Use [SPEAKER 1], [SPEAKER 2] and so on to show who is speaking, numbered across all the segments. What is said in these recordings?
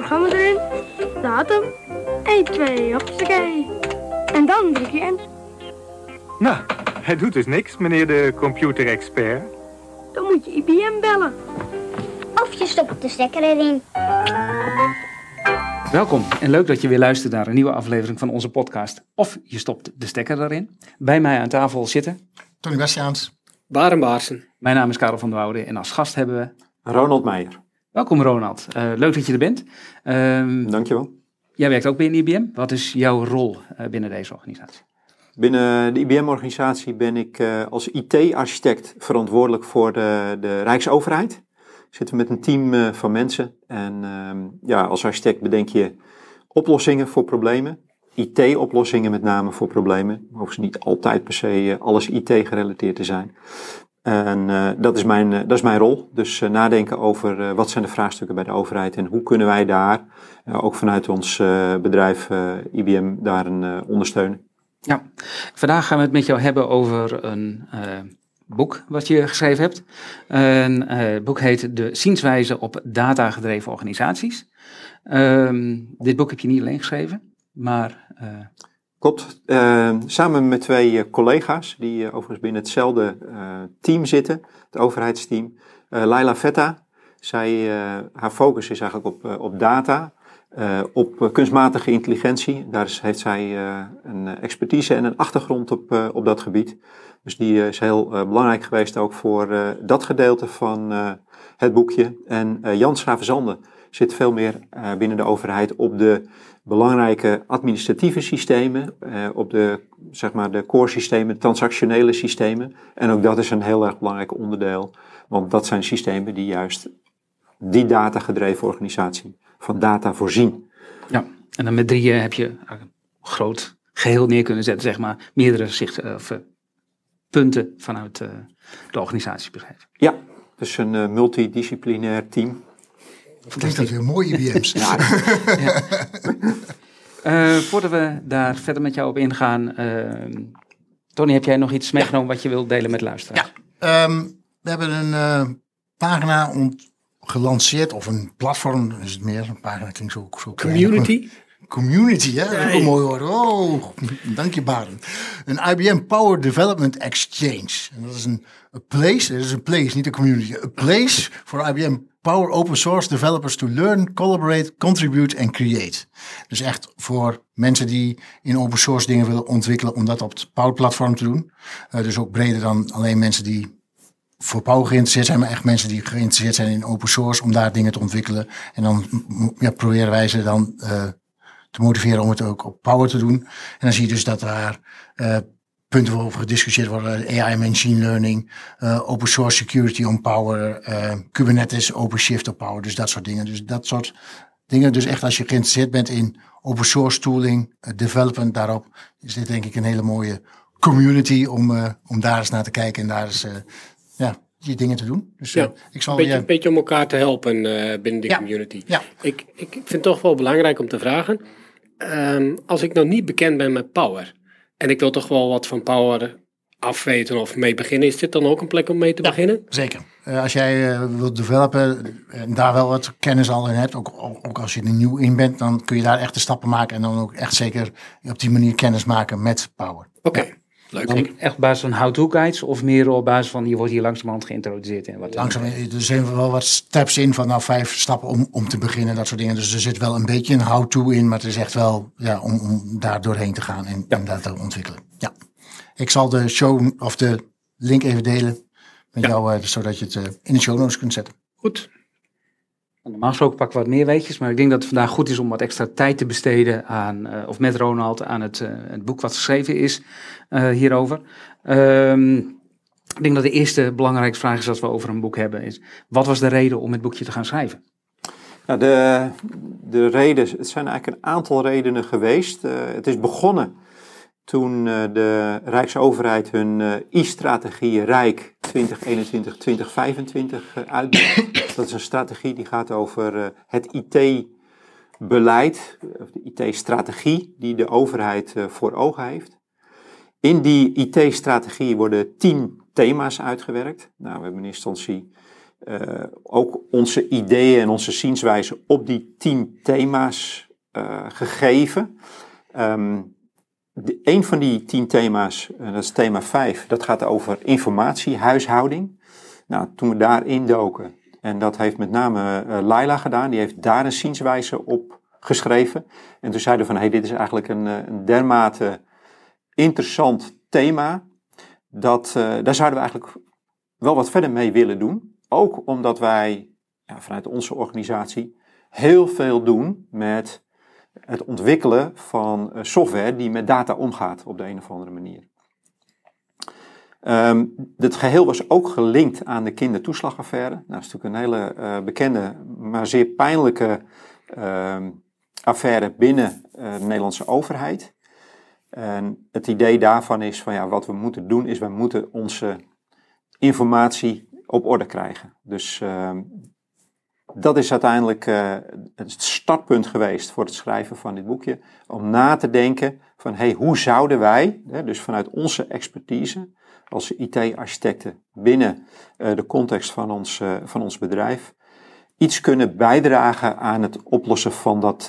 [SPEAKER 1] programma erin, datum, 1, 2, hoppakee. En dan druk je in.
[SPEAKER 2] Nou, hij doet dus niks, meneer de computerexpert.
[SPEAKER 1] Dan moet je IBM bellen.
[SPEAKER 3] Of je stopt de stekker erin.
[SPEAKER 4] Welkom en leuk dat je weer luistert naar een nieuwe aflevering van onze podcast. Of je stopt de stekker erin. Bij mij aan tafel zitten.
[SPEAKER 5] Tony Bastiaans.
[SPEAKER 6] Baren Baarsen.
[SPEAKER 4] Mijn naam is Karel van der Woude en als gast hebben we.
[SPEAKER 7] Ronald Meijer.
[SPEAKER 4] Welkom Ronald. Uh, leuk dat je er bent. Uh,
[SPEAKER 7] Dankjewel.
[SPEAKER 4] Jij werkt ook binnen IBM. Wat is jouw rol uh, binnen deze organisatie?
[SPEAKER 7] Binnen de IBM-organisatie ben ik uh, als IT-architect verantwoordelijk voor de, de Rijksoverheid. Zitten met een team van mensen en ja, als architect bedenk je oplossingen voor problemen. IT-oplossingen met name voor problemen. Hoeft ze niet altijd per se alles IT gerelateerd te zijn. En uh, dat, is mijn, uh, dat is mijn rol. Dus uh, nadenken over wat zijn de vraagstukken bij de overheid en hoe kunnen wij daar, ook vanuit ons bedrijf IBM, daarin ondersteunen.
[SPEAKER 4] Ja, vandaag gaan we het met jou hebben over een boek wat je geschreven hebt. Een, het boek heet De zienswijze op datagedreven organisaties. Ehm, dit boek heb je niet alleen geschreven, maar
[SPEAKER 7] Klopt. Uh, samen met twee uh, collega's, die uh, overigens binnen hetzelfde team zitten, het overheidsteam. Laila Vetta, zij, haar focus is eigenlijk op, op data, op kunstmatige intelligentie. Daar heeft zij een expertise en een achtergrond op, op dat gebied. Dus die is heel belangrijk geweest ook voor dat gedeelte van het boekje. En Jan Schravenzande zit veel meer binnen de overheid op de belangrijke administratieve systemen, eh, op de, zeg maar, de core systemen, transactionele systemen. En ook dat is een heel erg belangrijk onderdeel, want dat zijn systemen die juist die datagedreven organisatie van data voorzien.
[SPEAKER 4] Ja, en dan met drieën heb je een groot geheel neer kunnen zetten, zeg maar, meerdere zicht, of, uh, punten vanuit de organisatiebedrijf.
[SPEAKER 7] Ja, dus een multidisciplinair team
[SPEAKER 5] Klinkt dat weer mooie IBM's. ja.
[SPEAKER 4] ja. Uh, voordat we daar verder met jou op ingaan, uh, Tony, heb jij nog iets meegenomen wat je wilt delen met luisteraars?
[SPEAKER 5] Ja, um, we hebben een uh, pagina gelanceerd, of een platform is het meer, een pagina klinkt zo, zo
[SPEAKER 6] Community?
[SPEAKER 5] Community, hè? Dat is ook een mooi woord. Oh, dank je Baren. Een IBM Power Development Exchange. En dat is een place, dat is een place, niet een community. A place for IBM Power Open Source Developers to learn, collaborate, contribute en create. Dus echt voor mensen die in open source dingen willen ontwikkelen om dat op het Power platform te doen. Uh, dus ook breder dan alleen mensen die voor Power geïnteresseerd zijn, maar echt mensen die geïnteresseerd zijn in open source om daar dingen te ontwikkelen. En dan ja, proberen wij ze dan uh, te motiveren om het ook op Power te doen. En dan zie je dus dat daar uh, punten waarover gediscussieerd worden. AI machine learning, uh, open source security on power, uh, Kubernetes, OpenShift op power. Dus dat soort dingen. Dus dat soort dingen. Dus echt als je geïnteresseerd bent in open source tooling, uh, development daarop, is dit denk ik een hele mooie community om, om daar eens naar te kijken en daar eens ja, die dingen te doen. Dus
[SPEAKER 6] ja,
[SPEAKER 5] ik zal
[SPEAKER 6] een beetje, een beetje om elkaar te helpen binnen de
[SPEAKER 5] Ja.
[SPEAKER 6] community.
[SPEAKER 5] Ja.
[SPEAKER 6] Ik, ik vind het toch wel belangrijk om te vragen. ehm, als ik nog niet bekend ben met Power en ik wil toch wel wat van Power afweten of mee beginnen, is dit dan ook een plek om mee te beginnen?
[SPEAKER 5] Zeker. Uh, als jij uh, wilt developen en daar wel wat kennis al in hebt, ook, ook als je er nieuw in bent, dan kun je daar echt de stappen maken en dan ook echt zeker op die manier kennis maken met Power.
[SPEAKER 6] Oké, leuk.
[SPEAKER 4] Dan echt op basis van how-to guides of meer op basis van je wordt hier langzamerhand geïntroduceerd in wat
[SPEAKER 5] Langzaam, er zijn wel wat steps in van nou vijf stappen om, om te beginnen, dat soort dingen. Dus er zit wel een beetje een how-to in, maar het is echt wel ja, om, om daar doorheen te gaan en,
[SPEAKER 4] Ja.
[SPEAKER 5] en dat te ontwikkelen. Ja. Ik zal de show of de link even delen met
[SPEAKER 6] Ja.
[SPEAKER 5] jou, uh, zodat je het uh, in de show notes kunt zetten.
[SPEAKER 6] Goed.
[SPEAKER 4] Normaal gesproken pakken we wat meer weetjes, maar ik denk dat het vandaag goed is om wat extra tijd te besteden aan, uh, of met Ronald, aan het, uh, het boek wat geschreven is uh, hierover. Um, ik denk dat de eerste belangrijkste vraag is als we over een boek hebben, is wat was de reden om het boekje te gaan schrijven?
[SPEAKER 7] Ja, de, de reden, het zijn eigenlijk een aantal redenen geweest. Het is begonnen toen de Rijksoverheid hun I-strategie Rijk 2021-2025 uh, uitbrengt. Dat is een strategie die gaat over uh, het IT-beleid, of de IT-strategie die de overheid voor ogen heeft. In die IT-strategie worden tien thema's uitgewerkt. Nou, we hebben in instantie eh, ook onze ideeën en onze zienswijze op die tien thema's eh, gegeven. Ehm, de, een van die tien thema's, eh, dat is thema 5, dat gaat over informatiehuishouding. Nou, toen we daarin doken, en dat heeft met name uh, Laila gedaan, die heeft daar een zienswijze op geschreven. En toen zeiden we van, hey, dit is eigenlijk een, een dermate interessant thema, dat daar zouden we eigenlijk wel wat verder mee willen doen. Ook omdat wij ja, vanuit onze organisatie heel veel doen met het ontwikkelen van software die met data omgaat op de een of andere manier. Um, dit geheel was ook gelinkt aan de kindertoeslagaffaire. Nou, dat is natuurlijk een hele uh, bekende, maar zeer pijnlijke uh, affaire binnen uh, de Nederlandse overheid. En het idee daarvan is van ja, wat we moeten doen is, we moeten onze informatie op orde krijgen. Dus uh, dat is uiteindelijk uh, het startpunt geweest voor het schrijven van dit boekje. Om na te denken van hey, hoe zouden wij, hè, dus vanuit onze expertise als IT-architecten binnen uh, de context van ons, uh, van ons bedrijf, iets kunnen bijdragen aan het oplossen van dat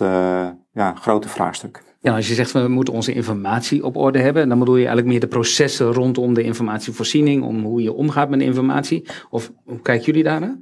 [SPEAKER 7] ja, grote vraagstuk.
[SPEAKER 4] Ja, als je zegt we moeten onze informatie op orde hebben, dan bedoel je eigenlijk meer de processen rondom de informatievoorziening, om hoe je omgaat met informatie. Of hoe kijken jullie daarnaar?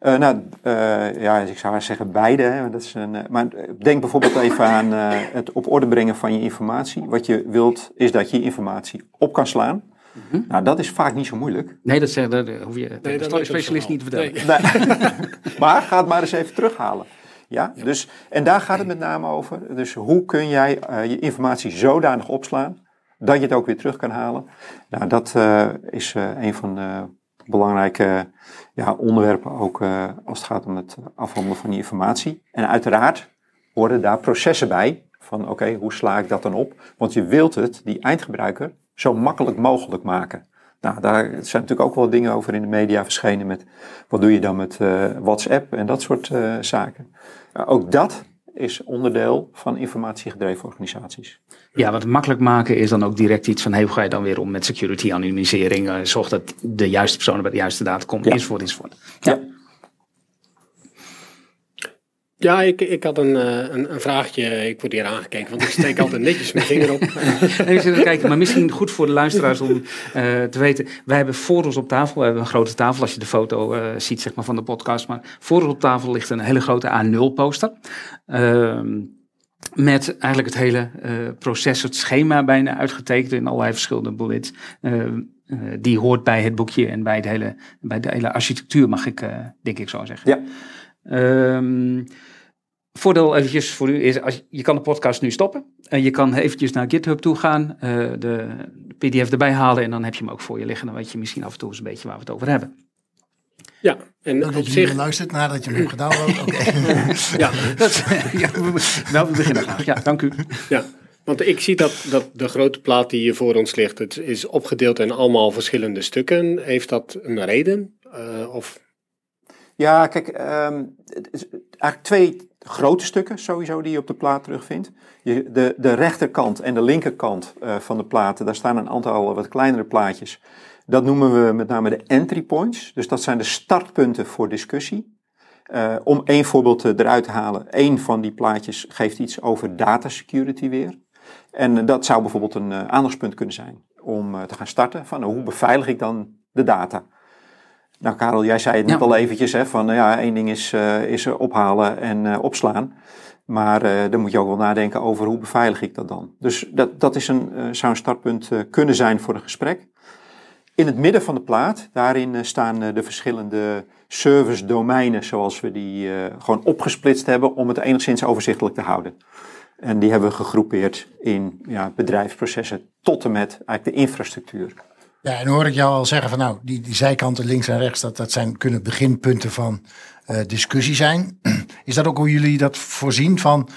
[SPEAKER 7] Uh, nou, uh, ja, ik zou zeggen beide. Hè. Dat is een, maar denk bijvoorbeeld even aan uh, het op orde brengen van je informatie. Wat je wilt, is dat je informatie op kan slaan. Mm -hmm. Nou, dat is vaak niet zo moeilijk.
[SPEAKER 4] Nee, dat, zeg, dat hoef je nee, de specialist niet te vertellen.
[SPEAKER 7] Nee. Nee. maar ga het maar eens even terughalen. Ja? ja? Dus, en daar gaat het met name over. Dus hoe kun jij uh, je informatie zodanig opslaan dat je het ook weer terug kan halen. Nou, dat uh, is uh, een van de belangrijke ja, onderwerpen ook als het gaat om het afhandelen van die informatie. En uiteraard horen daar processen bij van oké, hoe sla ik dat dan op? Want je wilt het, die eindgebruiker, zo makkelijk mogelijk maken. Nou, daar zijn natuurlijk ook wel dingen over in de media verschenen met wat doe je dan met uh, WhatsApp en dat soort uh, zaken. Ook dat is onderdeel van informatiegedreven organisaties.
[SPEAKER 4] Ja, wat makkelijk maken is dan ook direct iets van hey, hoe ga je dan weer om met security anonymisering? zorg dat de juiste personen bij de juiste data komen, ja. enzovoort, enzovoort. Ja. ja.
[SPEAKER 6] Ja, ik, ik had een, een, een, vraagje. Ik word hier aangekeken, want ik steek altijd netjes mijn vinger op.
[SPEAKER 4] Even zitten kijken, maar misschien goed voor de luisteraars om uh, te weten. Wij hebben voor ons op tafel, we hebben een grote tafel als je de foto uh, ziet zeg maar, van de podcast. Maar voor ons op tafel ligt een hele grote A0 poster. Uh, met eigenlijk het hele uh, proces, het schema bijna uitgetekend in allerlei verschillende bullets. die hoort bij het boekje en bij, het hele, bij de hele architectuur, mag ik denk ik zo zeggen.
[SPEAKER 7] Ja.
[SPEAKER 4] Um, voordeel eventjes voor u is, als, je kan de podcast nu stoppen. En je kan eventjes naar GitHub toe gaan, uh, de, de, pdf erbij halen en dan heb je hem ook voor je liggen. Dan weet je misschien af en toe eens een beetje waar we het over hebben.
[SPEAKER 6] Ja, en
[SPEAKER 5] dat op zich... je luistert nadat je hem hebt gedownload. Oké.
[SPEAKER 6] ja,
[SPEAKER 4] dat, ja, nou, we beginnen graag. Ja, dank u.
[SPEAKER 6] Ja, want ik zie dat, dat de grote plaat die hier voor ons ligt, het is opgedeeld in allemaal verschillende stukken. Heeft dat een reden? Uh, of
[SPEAKER 7] ja, kijk, um, het is eigenlijk twee grote stukken sowieso die je op de plaat terugvindt. Je, de, de rechterkant en de linkerkant uh, van de platen, daar staan een aantal wat kleinere plaatjes. Dat noemen we met name de entry points. Dus dat zijn de startpunten voor discussie. Uh, om één voorbeeld eruit te halen. Eén van die plaatjes geeft iets over data security weer. En dat zou bijvoorbeeld een uh, aandachtspunt kunnen zijn om te gaan starten van hoe veilig ik dan de data. Nou, Karel, jij zei het net ja. al eventjes, hè, van ja, één ding is, uh, is ophalen en uh, opslaan. Maar uh, dan moet je ook wel nadenken over hoe beveilig ik dat dan. Dus dat, dat is een, zou een startpunt kunnen zijn voor een gesprek. In het midden van de plaat, daarin staan de verschillende service domeinen, zoals we die gewoon opgesplitst hebben, om het enigszins overzichtelijk te houden. En die hebben we gegroepeerd in ja, bedrijfsprocessen tot en met eigenlijk de infrastructuur.
[SPEAKER 5] Ja, en hoor ik jou al zeggen van nou, die, die zijkanten links en rechts, dat, dat zijn, kunnen beginpunten van uh, discussie zijn. Is dat ook hoe jullie dat voorzien van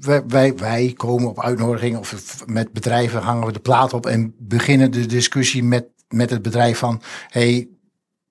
[SPEAKER 5] wij, wij, wij komen op uitnodiging of met bedrijven hangen we de plaat op en beginnen de discussie met, met het bedrijf van hey,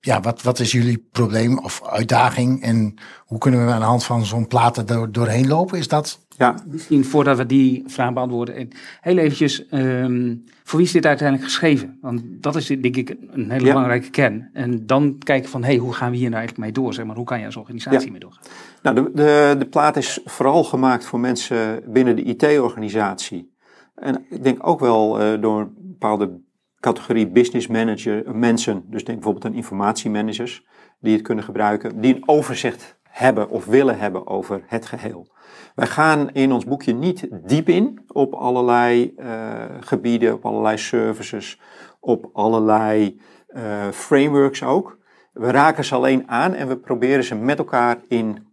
[SPEAKER 5] ja, wat, wat is jullie probleem of uitdaging? En hoe kunnen we aan de hand van zo'n platen door, doorheen lopen? Is dat...
[SPEAKER 7] Ja,
[SPEAKER 4] Misschien voordat we die vraag beantwoorden, en heel eventjes, ehm, voor wie is dit uiteindelijk geschreven? Want dat is denk ik een hele
[SPEAKER 7] Ja.
[SPEAKER 4] belangrijke kern. En dan kijken van, hey, hoe gaan we hier nou eigenlijk mee door? Zeg maar, hoe kan je als organisatie
[SPEAKER 7] Ja.
[SPEAKER 4] mee doorgaan?
[SPEAKER 7] Nou, de, de, de plaat is vooral gemaakt voor mensen binnen de IT-organisatie. En ik denk ook wel eh, door een bepaalde categorie business manager, mensen, dus denk bijvoorbeeld aan informatiemanagers, die het kunnen gebruiken, die een overzicht hebben of willen hebben over het geheel. Wij gaan in ons boekje niet diep in op allerlei eh, gebieden, op allerlei services, op allerlei eh, frameworks ook. We raken ze alleen aan en we proberen ze met elkaar in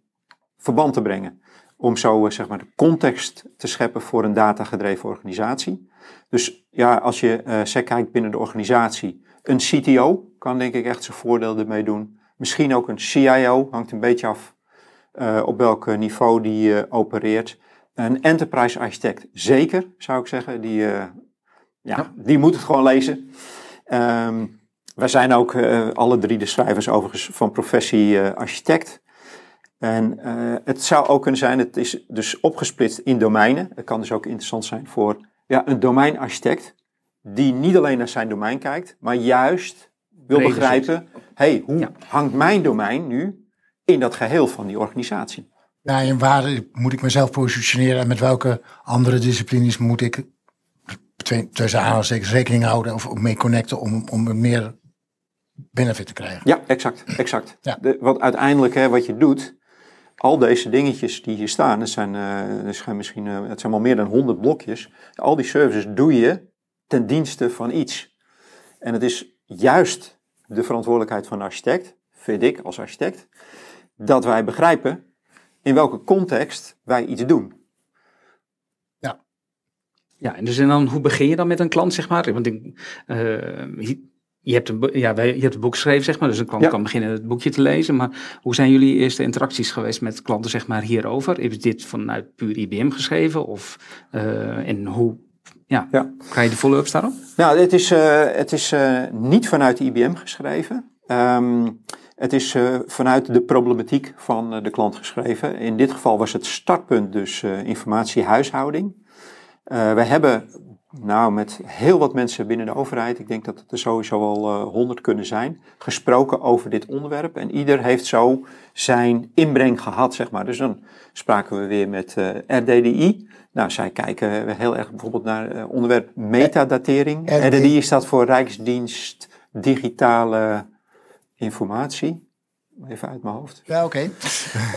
[SPEAKER 7] verband te brengen. Om zo eh, zeg maar, de context te scheppen voor een datagedreven organisatie. Dus ja, als je zeg, kijkt binnen de organisatie, een CTO kan denk ik echt zijn voordeel ermee doen. Misschien ook een CIO, hangt een beetje af eh, op welk niveau die eh, opereert. Een enterprise architect zeker, zou ik zeggen. Die, eh, ja, die moet het gewoon lezen. Ehm, wij zijn ook eh, alle drie de schrijvers overigens van professie architect. En eh, het zou ook kunnen zijn, het is dus opgesplitst in domeinen. Het kan dus ook interessant zijn voor ja, een domeinarchitect die niet alleen naar zijn domein kijkt, maar juist wil begrijpen, hey, hoe
[SPEAKER 4] Ja.
[SPEAKER 7] hangt mijn domein nu in dat geheel van die organisatie?
[SPEAKER 5] Ja, en waar moet ik mezelf positioneren en met welke andere disciplines moet ik twee- tussen aanhalingstekens rekening houden of mee connecten om, om meer benefit te krijgen?
[SPEAKER 7] Ja, exact, exact.
[SPEAKER 5] Ja.
[SPEAKER 7] De, want uiteindelijk, hè, wat je doet, al deze dingetjes die hier staan, het zijn, eh, er zijn misschien, eh, het zijn wel meer dan 100 blokjes. Al die services doe je ten dienste van iets. En het is juist de verantwoordelijkheid van de architect, vind ik als architect, dat wij begrijpen in welke context wij iets doen.
[SPEAKER 4] Ja, en dus en dan, hoe begin je dan met een klant, zeg maar? Want ik, eh, je, hebt een, ja, wij, je hebt boek geschreven, zeg maar, dus een klant
[SPEAKER 7] Ja.
[SPEAKER 4] kan beginnen het boekje te lezen. Maar hoe zijn jullie eerste interacties geweest met klanten, zeg maar, hierover? Is dit vanuit puur IBM geschreven? Of, eh, en hoe ja,
[SPEAKER 7] Ja.
[SPEAKER 4] ga je de follow-ups daarop?
[SPEAKER 7] Nou, het is, eh, het is eh, niet vanuit de IBM geschreven. Ehm, het is eh, vanuit de problematiek van eh, de klant geschreven. In dit geval was het startpunt dus eh informatiehuishouding. Eh we hebben nou met heel wat mensen binnen de overheid, ik denk dat het er sowieso al honderd kunnen zijn, gesproken over dit onderwerp. En ieder heeft zo zijn inbreng gehad, zeg maar. Dus dan spraken we weer met eh, RDDI. Nou, zij kijken heel erg bijvoorbeeld naar eh, onderwerp metadatering.
[SPEAKER 5] RD.
[SPEAKER 7] RDDI staat voor Rijksdienst Digitale Informatie. Even uit mijn hoofd.
[SPEAKER 5] Ja, oké.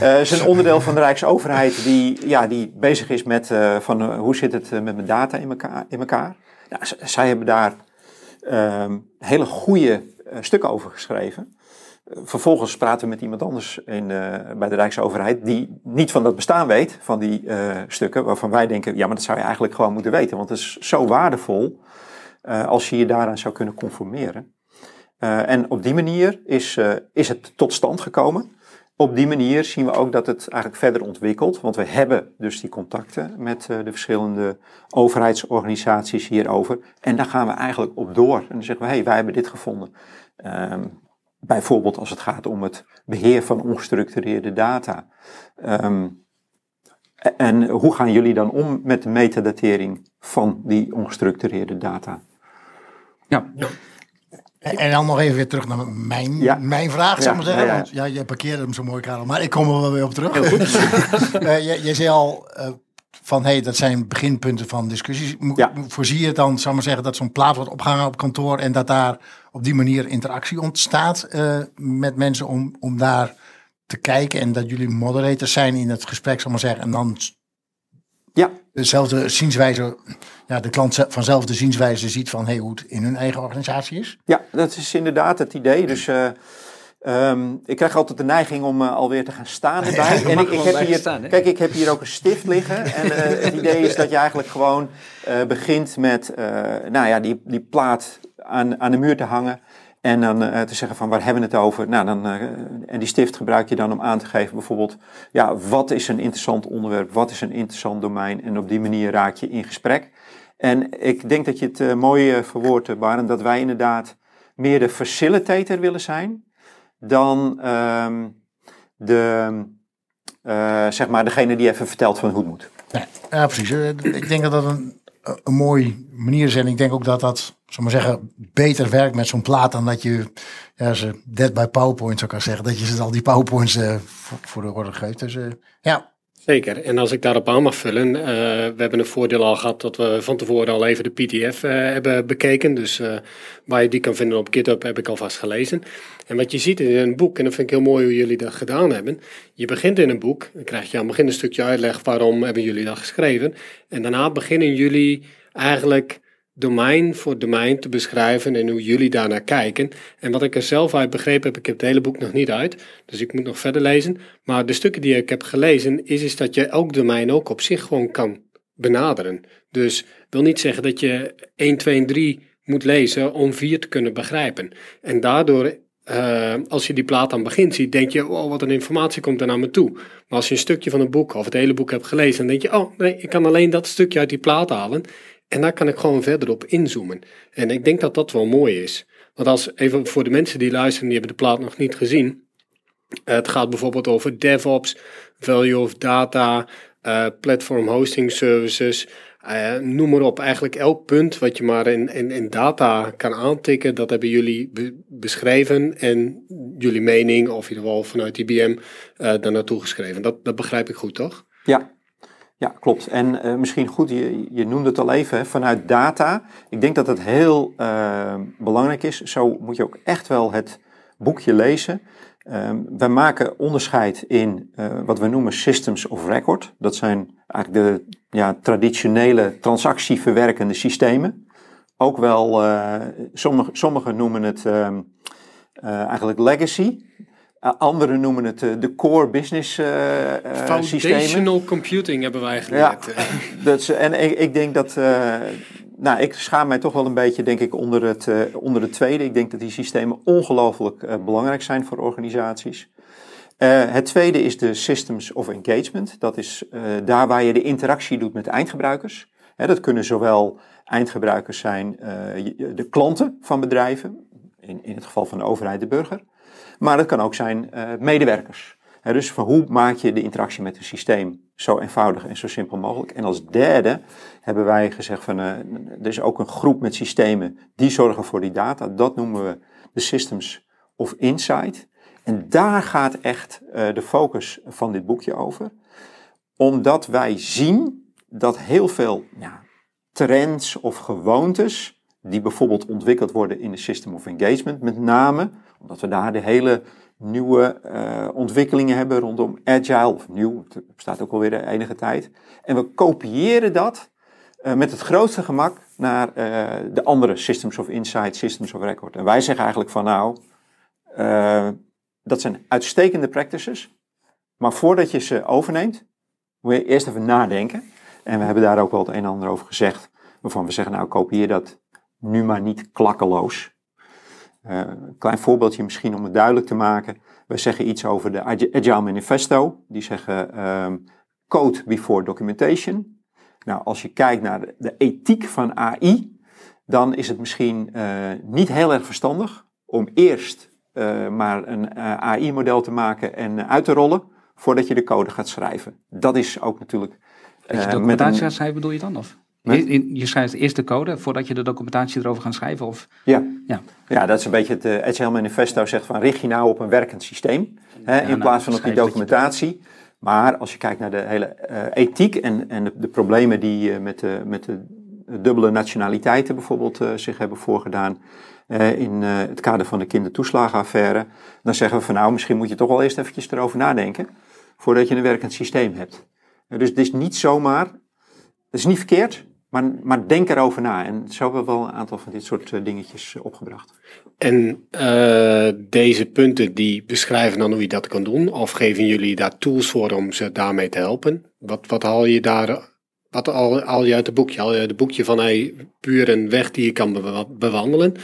[SPEAKER 7] Eh, is een onderdeel van de Rijksoverheid die, ja, die bezig is met eh, van, eh, hoe zit het met mijn data in elkaar. In elkaar. Nou, zij hebben daar ehm, hele goede stukken over geschreven. Vervolgens praten we met iemand anders in, bij de Rijksoverheid die niet van dat bestaan weet, van die stukken, waarvan wij denken, ja, maar dat zou je eigenlijk gewoon moeten weten, want het is zo waardevol als je je daaraan zou kunnen conformeren. Eh, en op die manier is, eh, is het tot stand gekomen. Op die manier zien we ook dat het eigenlijk verder ontwikkelt. Want we hebben dus die contacten met eh, de verschillende overheidsorganisaties hierover. En daar gaan we eigenlijk op door. En dan zeggen we, hé, hey, wij hebben dit gevonden. Ehm, bijvoorbeeld als het gaat om het beheer van ongestructureerde data. Ehm, en hoe gaan jullie dan om met de metadatering van die ongestructureerde data?
[SPEAKER 4] Ja,
[SPEAKER 5] En, dan nog even weer terug naar mijn,
[SPEAKER 7] Ja.
[SPEAKER 5] mijn vraag, zou ik maar zeggen.
[SPEAKER 7] Ja, ja, ja.
[SPEAKER 5] Want ja, je parkeerde hem zo mooi, Karel. Maar ik kom er wel weer op terug. Eh, je, je zei al eh, van, hey, dat zijn beginpunten van discussies. Mo-
[SPEAKER 7] Ja.
[SPEAKER 5] Voorzie je het dan, zou ik maar zeggen, dat zo'n plaat wordt opgehangen op kantoor... en dat daar op die manier interactie ontstaat eh, met mensen om, om daar te kijken... en dat jullie moderators zijn in het gesprek, zou ik maar zeggen... en dan
[SPEAKER 7] Ja,
[SPEAKER 5] dezelfde zienswijze, ja, de klant ze- vanzelf de zienswijze ziet van hey, hoe het in hun eigen organisatie is.
[SPEAKER 7] Ja, dat is inderdaad het idee. Dus eh, ehm, ik krijg altijd de neiging om eh, alweer te gaan staan erbij. en ik, ik heb hier,
[SPEAKER 4] staan,
[SPEAKER 7] kijk, ik heb hier ook een stift liggen. En eh, het idee is dat je eigenlijk gewoon begint met, nou ja, die, die plaat aan, aan de muur te hangen. En dan eh, te zeggen van waar hebben we het over? Nou, dan, eh, en die stift gebruik je dan om aan te geven bijvoorbeeld, ja, wat is een interessant onderwerp? Wat is een interessant domein? En op die manier raak je in gesprek. En ik denk dat je het eh, mooi verwoordt, dat wij inderdaad meer de facilitator willen zijn. dan ehm, de, zeg maar degene die even vertelt van hoe het moet.
[SPEAKER 5] Ja, ja, precies. Ik denk dat dat een, een mooie manier is. En ik denk ook dat dat, zal maar zeggen, beter werkt met zo'n plaat dan dat je ja, ze dead by PowerPoint zou maar zeggen. Dat je ze al die PowerPoints eh, voor, voor de orde geeft. Dus eh, ja,
[SPEAKER 6] Zeker. En als ik daarop aan mag vullen, eh, we hebben een voordeel al gehad dat we van tevoren al even de PDF eh, hebben bekeken. Dus eh, waar je die kan vinden op GitHub heb ik alvast gelezen. En wat je ziet in een boek, en dat vind ik heel mooi hoe jullie dat gedaan hebben. Je begint in een boek, dan krijg je aan het begin een stukje uitleg waarom hebben jullie dat geschreven. En daarna beginnen jullie eigenlijk domein voor domein te beschrijven en hoe jullie daarnaar kijken. En wat ik er zelf uit begrepen heb, ik heb het hele boek nog niet uit, dus ik moet nog verder lezen. Maar de stukken die ik heb gelezen, is, is dat je elk domein ook op zich gewoon kan benaderen. Dus wil niet zeggen dat je 1, 2 en 3 moet lezen om 4 te kunnen begrijpen. En daardoor, eh, als je die plaat aan begin ziet, denk je, oh, wat een informatie komt er naar me toe. Maar als je een stukje van een boek of het hele boek hebt gelezen, dan denk je, oh nee, ik kan alleen dat stukje uit die plaat halen. En daar kan ik gewoon verder op inzoomen. En ik denk dat dat wel mooi is. Want als, even voor de mensen die luisteren, die hebben de plaat nog niet gezien. Eh, Het gaat bijvoorbeeld over DevOps, Value of Data, eh, Platform Hosting Services. eh, noem maar op. Eigenlijk elk punt wat je maar in, in, in data kan aantikken, dat hebben jullie be- beschreven. En jullie mening, of in ieder geval vanuit IBM, eh daar naartoe geschreven. Dat, dat begrijp ik goed, toch?
[SPEAKER 7] Ja, ja klopt. En eh, misschien goed, je, je noemde het al even, hè, vanuit data. Ik denk dat het heel eh, belangrijk is. Zo moet je ook echt wel het boekje lezen. Ehm, wij maken onderscheid in eh, wat we noemen systems of record. Dat zijn eigenlijk de ja, traditionele transactieverwerkende systemen. Ook wel, sommigen sommige noemen het ehm, eh, eigenlijk legacy. Uh, anderen noemen het eh, de core business eh, eh, systemen.
[SPEAKER 6] Foundational computing hebben wij
[SPEAKER 7] Ja,
[SPEAKER 6] geleerd.
[SPEAKER 7] dat is, en ik, ik denk dat, eh, nou, ik schaam mij toch wel een beetje, denk ik, onder het, eh, onder het tweede. Ik denk dat die systemen ongelooflijk eh, belangrijk zijn voor organisaties. Eh, het tweede is de Systems of Engagement. Dat is eh, daar waar je de interactie doet met eindgebruikers. Hè, dat kunnen zowel eindgebruikers zijn, eh, de klanten van bedrijven, in, in het geval van de overheid de burger. Maar het kan ook zijn eh, medewerkers. Hè, dus van hoe maak je de interactie met een systeem zo eenvoudig en zo simpel mogelijk. En als derde hebben wij gezegd van, eh, er is ook een groep met systemen die zorgen voor die data. Dat noemen we de Systems of Insight. En daar gaat echt eh, de focus van dit boekje over. Omdat wij zien dat heel veel ja, trends of gewoontes, die bijvoorbeeld ontwikkeld worden in de System of Engagement, met name omdat we daar de hele nieuwe eh, ontwikkelingen hebben rondom agile, of nieuw, het bestaat ook alweer enige tijd. En we kopiëren dat eh, met het grootste gemak naar eh, de andere Systems of Insight, Systems of Record. En wij zeggen eigenlijk van nou, eh, dat zijn uitstekende practices, maar voordat je ze overneemt, moet je eerst even nadenken. En we hebben daar ook wel het een en ander over gezegd, waarvan we zeggen nou kopieer dat nu maar niet klakkeloos. Eh, een klein voorbeeldje misschien om het duidelijk te maken. We zeggen iets over de Agi- Agile Manifesto. Die zeggen ehm, code before documentation. Nou, als je kijkt naar de, de ethiek van AI, dan is het misschien eh, niet heel erg verstandig om eerst eh, maar een eh, AI-model te maken en eh, uit te rollen, voordat je de code gaat schrijven. Dat is ook natuurlijk...
[SPEAKER 4] Als je
[SPEAKER 7] eh,
[SPEAKER 4] documentatie gaat schrijven, bedoel je dan? Of? In- je schrijft eerst de code voordat je de documentatie erover gaat schrijven? Of?
[SPEAKER 7] Ja.
[SPEAKER 4] Ja.
[SPEAKER 7] ja, dat is een beetje het uh, Agile Manifesto zegt van richt je nou op een werkend systeem hè, in
[SPEAKER 4] nou,
[SPEAKER 7] plaats van op die
[SPEAKER 4] je
[SPEAKER 7] documentatie. Maar als je kijkt naar de hele eh, ethiek en, en de, de problemen die eh, met, de, met de dubbele nationaliteiten bijvoorbeeld zich hebben voorgedaan in het kader van de kindertoeslagenaffaire, dan zeggen we van nou, misschien moet je toch wel eerst eventjes erover nadenken voordat je een werkend systeem hebt. Dus het is niet zomaar, het is niet verkeerd, maar, maar denk erover na. En zo hebben we wel een aantal van dit soort eh, dingetjes opgebracht.
[SPEAKER 6] En eh, deze punten die beschrijven dan hoe je dat kan doen? Of geven jullie daar tools voor om ze daarmee te helpen? Wat, wat haal je daar, wat haal, haal je uit het boekje? Haal je uit het boekje van hey, puur een weg die je kan bewa- bewandelen?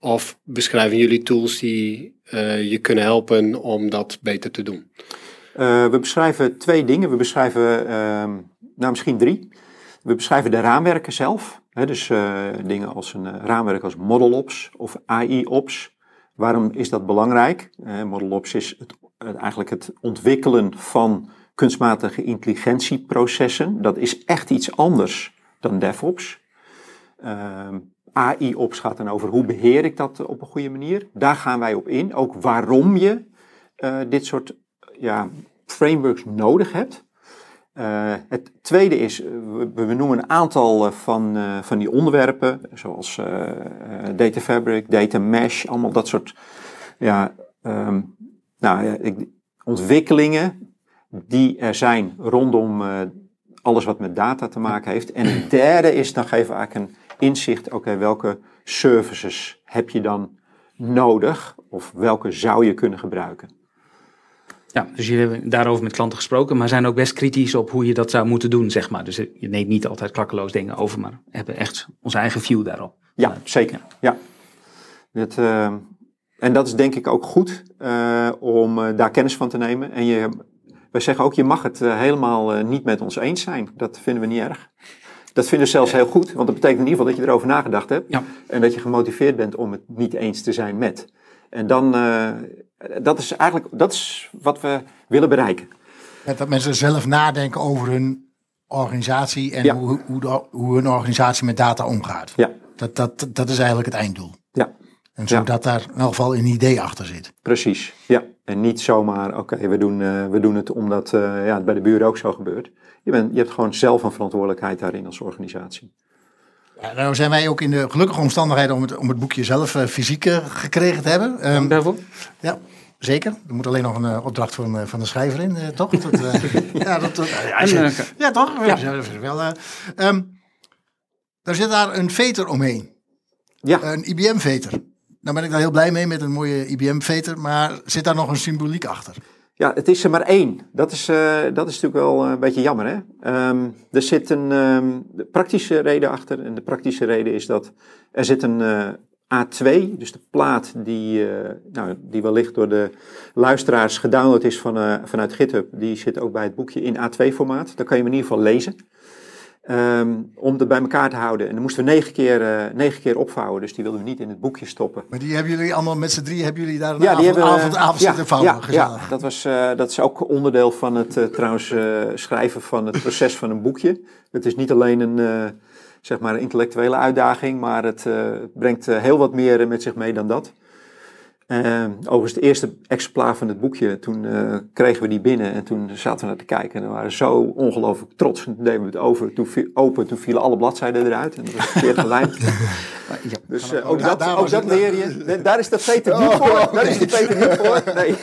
[SPEAKER 6] Of beschrijven jullie tools die eh, je kunnen helpen om dat beter te doen?
[SPEAKER 7] Uh, we beschrijven twee dingen. We beschrijven, uh, nou misschien drie. We beschrijven de raamwerken zelf. Hè, dus uh, dingen als een raamwerk als ModelOps of AIOps. Waarom is dat belangrijk? Eh, ModelOps is het, eigenlijk het ontwikkelen van kunstmatige intelligentieprocessen. Dat is echt iets anders dan DevOps. AI-ops gaat dan over hoe beheer ik dat op een goede manier. Daar gaan wij op in. Ook waarom je eh, dit soort ja, frameworks nodig hebt. Eh, het tweede is, eh, we, noemen een aantal eh, van, van die onderwerpen, zoals eh, data fabric, data mesh, allemaal dat soort ja, ehm, nou, ontwikkelingen die er zijn rondom alles wat met data te maken heeft. En het derde is, dan geven we eigenlijk een inzicht, oké, welke services heb je dan nodig of welke zou je kunnen gebruiken?
[SPEAKER 4] Ja, dus jullie hebben daarover met klanten gesproken, maar zijn ook best kritisch op hoe je dat zou moeten doen, zeg maar. Dus je neemt niet altijd klakkeloos dingen over, maar hebben echt onze eigen view daarop.
[SPEAKER 7] Ja, zeker. Ja. Dat, eh, en dat is denk ik ook goed eh, om eh, daar kennis van te nemen. En je, wij zeggen ook, je mag het helemaal niet met ons eens zijn. Dat vinden we niet erg. Dat vinden we zelfs heel goed, want dat betekent in ieder geval dat je erover nagedacht hebt.
[SPEAKER 4] Ja.
[SPEAKER 7] En dat je gemotiveerd bent om het niet eens te zijn met. En dan, dat is eigenlijk, dat is wat we willen bereiken.
[SPEAKER 5] Dat mensen zelf nadenken over hun organisatie en
[SPEAKER 7] Ja.
[SPEAKER 5] hoe, hoe, de- hoe hun organisatie met data omgaat.
[SPEAKER 7] Ja,
[SPEAKER 5] Dat, dat, dat is eigenlijk het einddoel.
[SPEAKER 7] ja.
[SPEAKER 5] En zodat daar in elk geval een idee achter zit.
[SPEAKER 7] Precies, ja. En niet zomaar, oké, we, doen, eh, we doen het omdat eh, ja, het bij de buren ook zo gebeurt. Je, bent, je hebt gewoon zelf een verantwoordelijkheid daarin als organisatie.
[SPEAKER 5] Ja, nou zijn wij ook in de gelukkige omstandigheden om het, om het boekje zelf eh, fysiek eh, gekregen te hebben. Ehm,
[SPEAKER 4] Daarvoor?
[SPEAKER 5] ja, zeker. Er moet alleen nog een eh, opdracht van, van de schrijver in, toch? Dat, ja, dat, ja, je- ja, toch?
[SPEAKER 4] Ja.
[SPEAKER 5] Wel, ehm, daar zit daar een veter omheen.
[SPEAKER 7] Ja,
[SPEAKER 5] Een IBM-veter. Nou ben ik daar heel blij mee met een mooie IBM-veter. Maar zit daar nog een symboliek achter?
[SPEAKER 7] Ja, het is er maar één. Dat is, eh, dat is natuurlijk wel eh, een beetje jammer, hè? Ehm, er zit een ehm, praktische reden achter. En de praktische reden is dat er zit een eh, A2, dus de plaat die, eh, nou, die wellicht door de luisteraars gedownload is van, vanuit GitHub. Die zit ook bij het boekje in A2-formaat. Daar kan je in ieder geval lezen. Ehm, om het bij elkaar te houden. En dan moesten we negen keer, eh, negen keer opvouwen, dus die wilden we niet in het boekje stoppen.
[SPEAKER 5] Maar die hebben jullie allemaal met z'n drie, hebben jullie daar een
[SPEAKER 7] Ja,
[SPEAKER 5] avond,
[SPEAKER 7] hebben we-
[SPEAKER 5] avond, avond
[SPEAKER 7] ja,
[SPEAKER 5] zitten vouwen?
[SPEAKER 7] Ja, ja dat, was, eh, dat is ook onderdeel van het eh, trouwens schrijven van het proces van een boekje. Het is niet alleen een, zeg maar een intellectuele uitdaging, maar het brengt heel wat meer met zich mee dan dat. Eh, overigens, het eerste exemplaar van het boekje, toen eh, kregen we die binnen en toen zaten we naar te kijken. En we waren zo ongelooflijk trots. En toen deden we het over, toen viel, open, toen vielen alle bladzijden eruit. En dat was verkeerd gelijmd.
[SPEAKER 4] Ja,
[SPEAKER 7] Dus
[SPEAKER 4] ook
[SPEAKER 7] eh, ook,
[SPEAKER 5] Ja,
[SPEAKER 7] dat,
[SPEAKER 5] daar
[SPEAKER 7] ook dat leer je. Nee, Daar is de Peter niet voor. Daar is de Peter niet voor. Nee.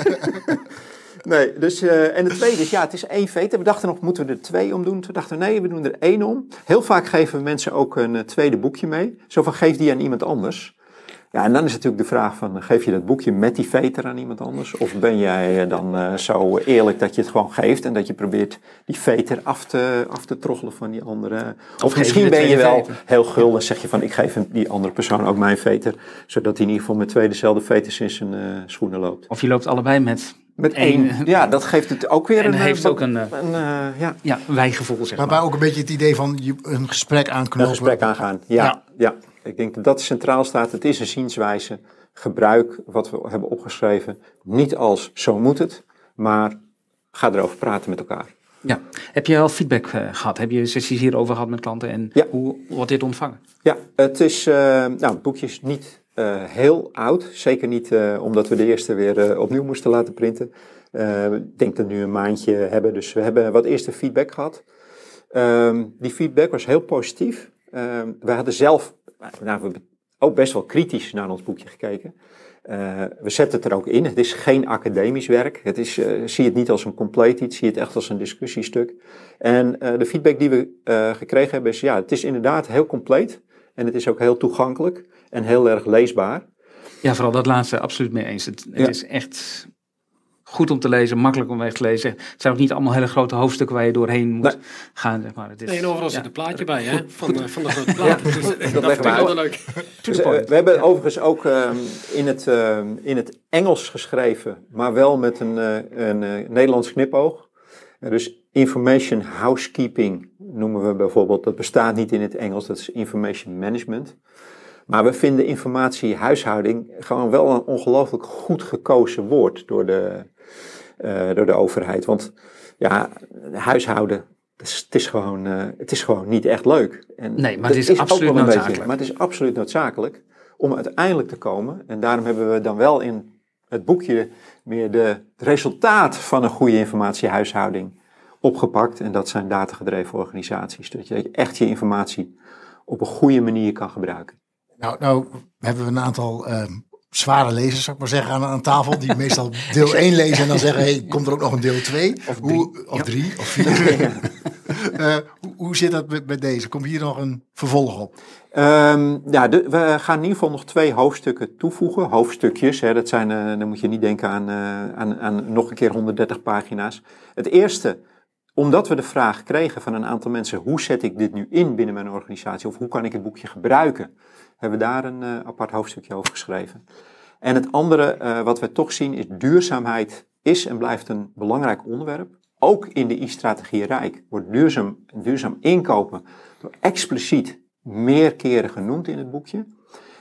[SPEAKER 7] nee, dus, eh, en het tweede is, ja, het is één veter. We dachten nog, moeten we er twee om doen? Toen dachten we, nee, we doen er één om. Heel vaak geven we mensen ook een tweede boekje mee. Zo van, geef die aan iemand anders. Ja, en dan is natuurlijk de vraag van, geef je dat boekje met die veter aan iemand anders? Of ben jij eh, dan eh, zo eerlijk dat je het gewoon geeft en dat je probeert die veter af te, af te troggelen van die andere? Of, misschien ben je wel
[SPEAKER 4] veter.
[SPEAKER 7] heel gul en zeg je van, ik geef hem- die andere persoon ook mijn veter. Zodat hij in ieder geval met twee dezelfde veters in zijn eh, schoenen loopt.
[SPEAKER 4] Of je loopt allebei met
[SPEAKER 7] Met
[SPEAKER 4] één.
[SPEAKER 7] Ja, dat geeft het ook weer
[SPEAKER 4] En
[SPEAKER 7] een...
[SPEAKER 4] heeft
[SPEAKER 7] eh,
[SPEAKER 4] ook een, eh,
[SPEAKER 7] een eh, ja,
[SPEAKER 4] Ja, wijgevoel, zeg
[SPEAKER 5] Maar,
[SPEAKER 4] maar.
[SPEAKER 5] ook een beetje het idee van je, een gesprek aanknopen.
[SPEAKER 7] een gesprek aangaan. Ja,
[SPEAKER 5] Ja.
[SPEAKER 7] ja. Ik denk dat dat centraal staat. Het is een zienswijze. Gebruik wat we hebben opgeschreven niet als zo moet het, maar ga erover praten met elkaar.
[SPEAKER 4] Ja. Heb je al feedback eh, gehad? Heb je sessies hierover gehad met klanten? En
[SPEAKER 7] Ja.
[SPEAKER 4] hoe wordt dit ontvangen?
[SPEAKER 7] Ja, het is, eh, nou, het boekje is niet eh, heel oud. Zeker niet omdat we de eerste weer opnieuw moesten laten printen. Ik denk dat we nu een maandje hebben, dus we hebben wat eerste feedback gehad. Ehm, die feedback was heel positief. Ehm, we hadden zelf, nou, we hebben ook best wel kritisch naar ons boekje gekeken. Eh, we zetten het er ook in. Het is geen academisch werk. Het is, eh, zie het niet als een compleet iets, zie het echt als een discussiestuk. En eh, de feedback die we gekregen hebben is, ja, het is inderdaad heel compleet. En het is ook heel toegankelijk en heel erg leesbaar.
[SPEAKER 4] Ja, vooral dat laatste absoluut mee eens. Het, het
[SPEAKER 7] Ja.
[SPEAKER 4] is echt goed om te lezen, makkelijk om weg te lezen. Het zijn ook niet allemaal hele grote hoofdstukken waar je doorheen moet
[SPEAKER 7] Nee.
[SPEAKER 4] gaan. Zeg maar. het is,
[SPEAKER 6] Nee, en overal
[SPEAKER 4] ja.
[SPEAKER 6] zit een plaatje bij, hè? Van, eh, van de grote plaat. Dus, eh, dat
[SPEAKER 7] uit.
[SPEAKER 6] wel leuk.
[SPEAKER 7] We, hebben overigens ook ehm, in, het, ehm, in het Engels geschreven, maar wel met een, eh, een eh, Nederlands knipoog. Eh, dus information housekeeping noemen we bijvoorbeeld. Dat bestaat niet in het Engels, dat is information management. Maar we vinden informatie huishouding gewoon wel een ongelooflijk goed gekozen woord door de, eh, door de overheid. Want ja, huishouden, het is, het is gewoon, eh, het is gewoon niet echt leuk. En
[SPEAKER 4] Nee, maar het is absoluut
[SPEAKER 7] beetje-
[SPEAKER 4] noodzakelijk.
[SPEAKER 7] maar het is absoluut noodzakelijk om uiteindelijk te komen. En daarom hebben we dan wel in het boekje meer de het resultaat van een goede informatiehuishouding opgepakt. En dat zijn datagedreven organisaties. Dat je echt je informatie op een goede manier kan gebruiken.
[SPEAKER 5] Nou, nou hebben we een aantal ehm, zware lezers, zou ik maar zeggen, aan, aan tafel. Die meestal deel 1 lezen en dan zeggen, hey, komt er ook nog een deel 2? Of
[SPEAKER 4] drie.
[SPEAKER 5] Hoe, of drie, of vier. Eh, hoe, hoe zit dat met, met deze? Komt hier nog een vervolg op?
[SPEAKER 7] Ehm, ja, de- we gaan in ieder geval nog twee hoofdstukken toevoegen. Hoofdstukjes, hè, dat zijn, eh, dan moet je niet denken aan, eh, aan, aan nog een keer 130 pagina's. Het eerste, omdat we de vraag kregen van een aantal mensen, hoe zet ik dit nu in binnen mijn organisatie? Of hoe kan ik het boekje gebruiken? Hebben we daar een eh, apart hoofdstukje over geschreven. En het andere eh, wat we toch zien is duurzaamheid is en blijft een belangrijk onderwerp. Ook in de I-strategie Rijk wordt duurzaam, duurzaam inkopen door expliciet meer keren genoemd in het boekje.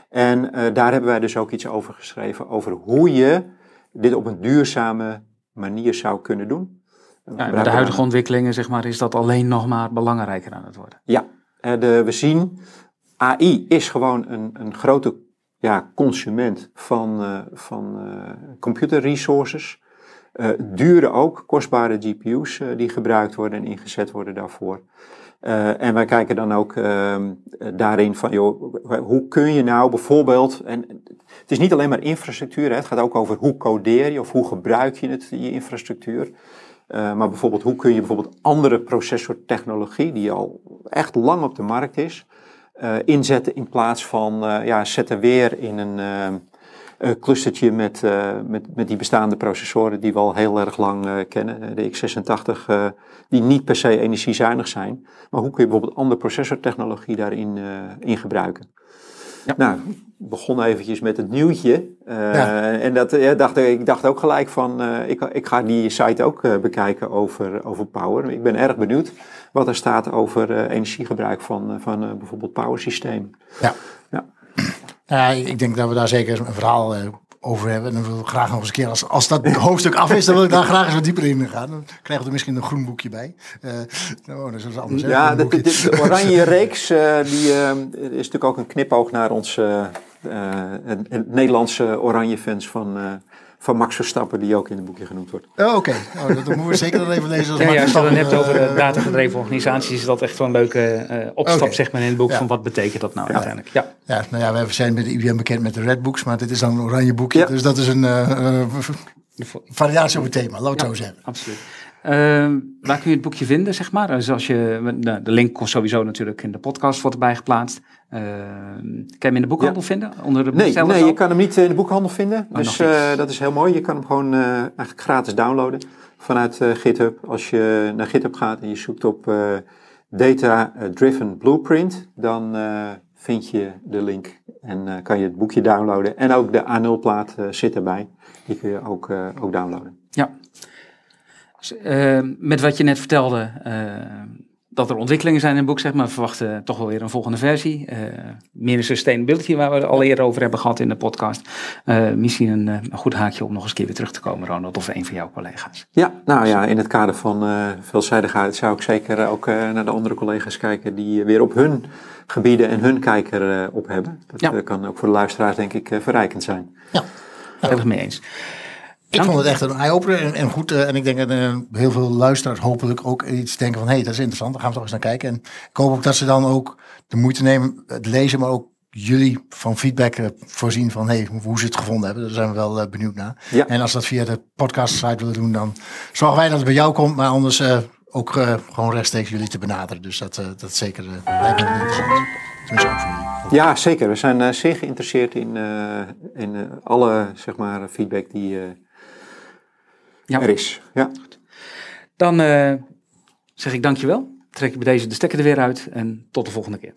[SPEAKER 7] En eh, daar hebben wij dus ook iets over geschreven, over hoe je dit op een duurzame manier zou kunnen doen.
[SPEAKER 4] Ja, met de huidige ontwikkelingen zeg maar, is dat alleen nog maar belangrijker aan het worden.
[SPEAKER 7] Ja, de, we zien, AI is gewoon een, een grote ja, consument van, eh, van eh, computer resources. Eh, dure ook, kostbare GPU's die gebruikt worden en ingezet worden daarvoor. En wij kijken dan ook ehm, eh, daarin van, joh, hoe kun je nou bijvoorbeeld, en het is niet alleen maar infrastructuur, hè, het gaat ook over hoe codeer je of hoe gebruik je het, je infrastructuur. Eh, maar bijvoorbeeld, hoe kun je bijvoorbeeld andere processortechnologie, die al echt lang op de markt is, eh, inzetten in plaats van, eh, ja, zetten weer in een eh, clustertje met, met, met die bestaande processoren die we al heel erg lang kennen. De x86, eh, die niet per se energiezuinig zijn. Maar hoe kun je bijvoorbeeld andere processortechnologie daarin in gebruiken?
[SPEAKER 4] Ja.
[SPEAKER 7] Nou, ik begon eventjes met het nieuwtje. Eh,
[SPEAKER 5] Ja.
[SPEAKER 7] En dat, eh, dacht, ik- dacht ook gelijk van, eh, ik, ik ga die site ook bekijken over, over power. Ik ben erg benieuwd wat er staat over energiegebruik van, van bijvoorbeeld powersystemen.
[SPEAKER 5] Ja.
[SPEAKER 7] Ja.
[SPEAKER 5] Ik denk dat we daar zeker een verhaal over hebben. En dan wil ik graag nog eens een keer, als, als dat hoofdstuk af is, dan wil ik daar graag eens wat dieper in gaan. Dan krijgen we er misschien een groen boekje bij. Eh nou, dat is anders.
[SPEAKER 7] Ja, de,
[SPEAKER 5] boekje.
[SPEAKER 7] de, de oranje reeks, eh, die eh, is natuurlijk ook een knipoog naar ons, het Nederlandse oranje fans van, van Max Verstappen, die ook in het boekje genoemd wordt.
[SPEAKER 5] Oh, Oké, oh, dat, moeten we zeker dan even lezen.
[SPEAKER 4] Ja, ja, als je het dan hebt over
[SPEAKER 5] eh,
[SPEAKER 4] de datagedreven organisaties, is dat echt wel een leuke eh, opstap zeg maar, in het boek
[SPEAKER 5] Ja.
[SPEAKER 4] van wat betekent dat nou uiteindelijk. Ja.
[SPEAKER 5] Ja, nou ja, we zijn met de IBM bekend met de Red Books, maar dit is dan een oranje boekje.
[SPEAKER 7] Ja.
[SPEAKER 5] Dus dat is een eh, eh, variatie op het thema, laat het zo zeggen.
[SPEAKER 4] Absoluut. Ehm, waar kun je het boekje vinden, zeg maar? Dus als je, de, de link komt sowieso natuurlijk in de podcast wordt erbij geplaatst. Ehm, kan je hem in de boekhandel vinden? Onder de
[SPEAKER 7] Nee, nee je kan hem niet in de boekhandel vinden.
[SPEAKER 4] Oh,
[SPEAKER 7] dus eh, dat is heel mooi. Je kan hem gewoon eh, eigenlijk gratis downloaden vanuit eh, GitHub. Als je naar GitHub gaat en je zoekt op Data Driven Blueprint, dan vind je de link en kan je het boekje downloaden. En ook de A0-plaat eh, zit erbij. Die kun je ook, ook downloaden.
[SPEAKER 4] Ja. Dus, ehm, met wat je net vertelde, dat er ontwikkelingen zijn in het boek, zeg maar. We verwachten toch wel weer een volgende versie. Eh, meer een sustainability, waar we het al eerder over hebben gehad in de podcast. Eh, misschien een, eh, een goed haakje om nog eens een keer weer terug te komen, Ronald, of een van jouw collega's.
[SPEAKER 7] Ja, nou ja, in het kader van eh, veelzijdigheid zou ik zeker ook eh, naar de andere collega's kijken die weer op hun gebieden en hun kijker eh, op hebben. Dat
[SPEAKER 4] Ja.
[SPEAKER 7] kan ook voor de luisteraars denk ik eh, verrijkend zijn.
[SPEAKER 4] Heel erg mee eens.
[SPEAKER 5] Ik vond het echt een eye-opener en, en goed. eh, en ik denk dat eh, heel veel luisteraars hopelijk ook iets denken van... hé, hey, dat is interessant, daar gaan we toch eens naar kijken. En ik hoop ook dat ze dan ook de moeite nemen, het lezen... maar ook jullie van feedback eh, voorzien van... hey, hoe ze het gevonden hebben. Daar zijn we wel benieuwd naar.
[SPEAKER 7] Ja.
[SPEAKER 5] En als dat via de podcast site willen doen... dan zorgen wij dat het bij jou komt. Maar anders ook gewoon rechtstreeks jullie te benaderen. Dus dat, eh, dat is zeker uh, lijkt me interessant. Tenminste ook voor jullie.
[SPEAKER 7] Ja, zeker. We zijn zeer geïnteresseerd in, in alle zeg maar, feedback die
[SPEAKER 4] Ja.
[SPEAKER 7] er is. Ja.
[SPEAKER 4] Dan eh, zeg ik dankjewel. Trek ik bij deze de stekker er weer uit en tot de volgende keer.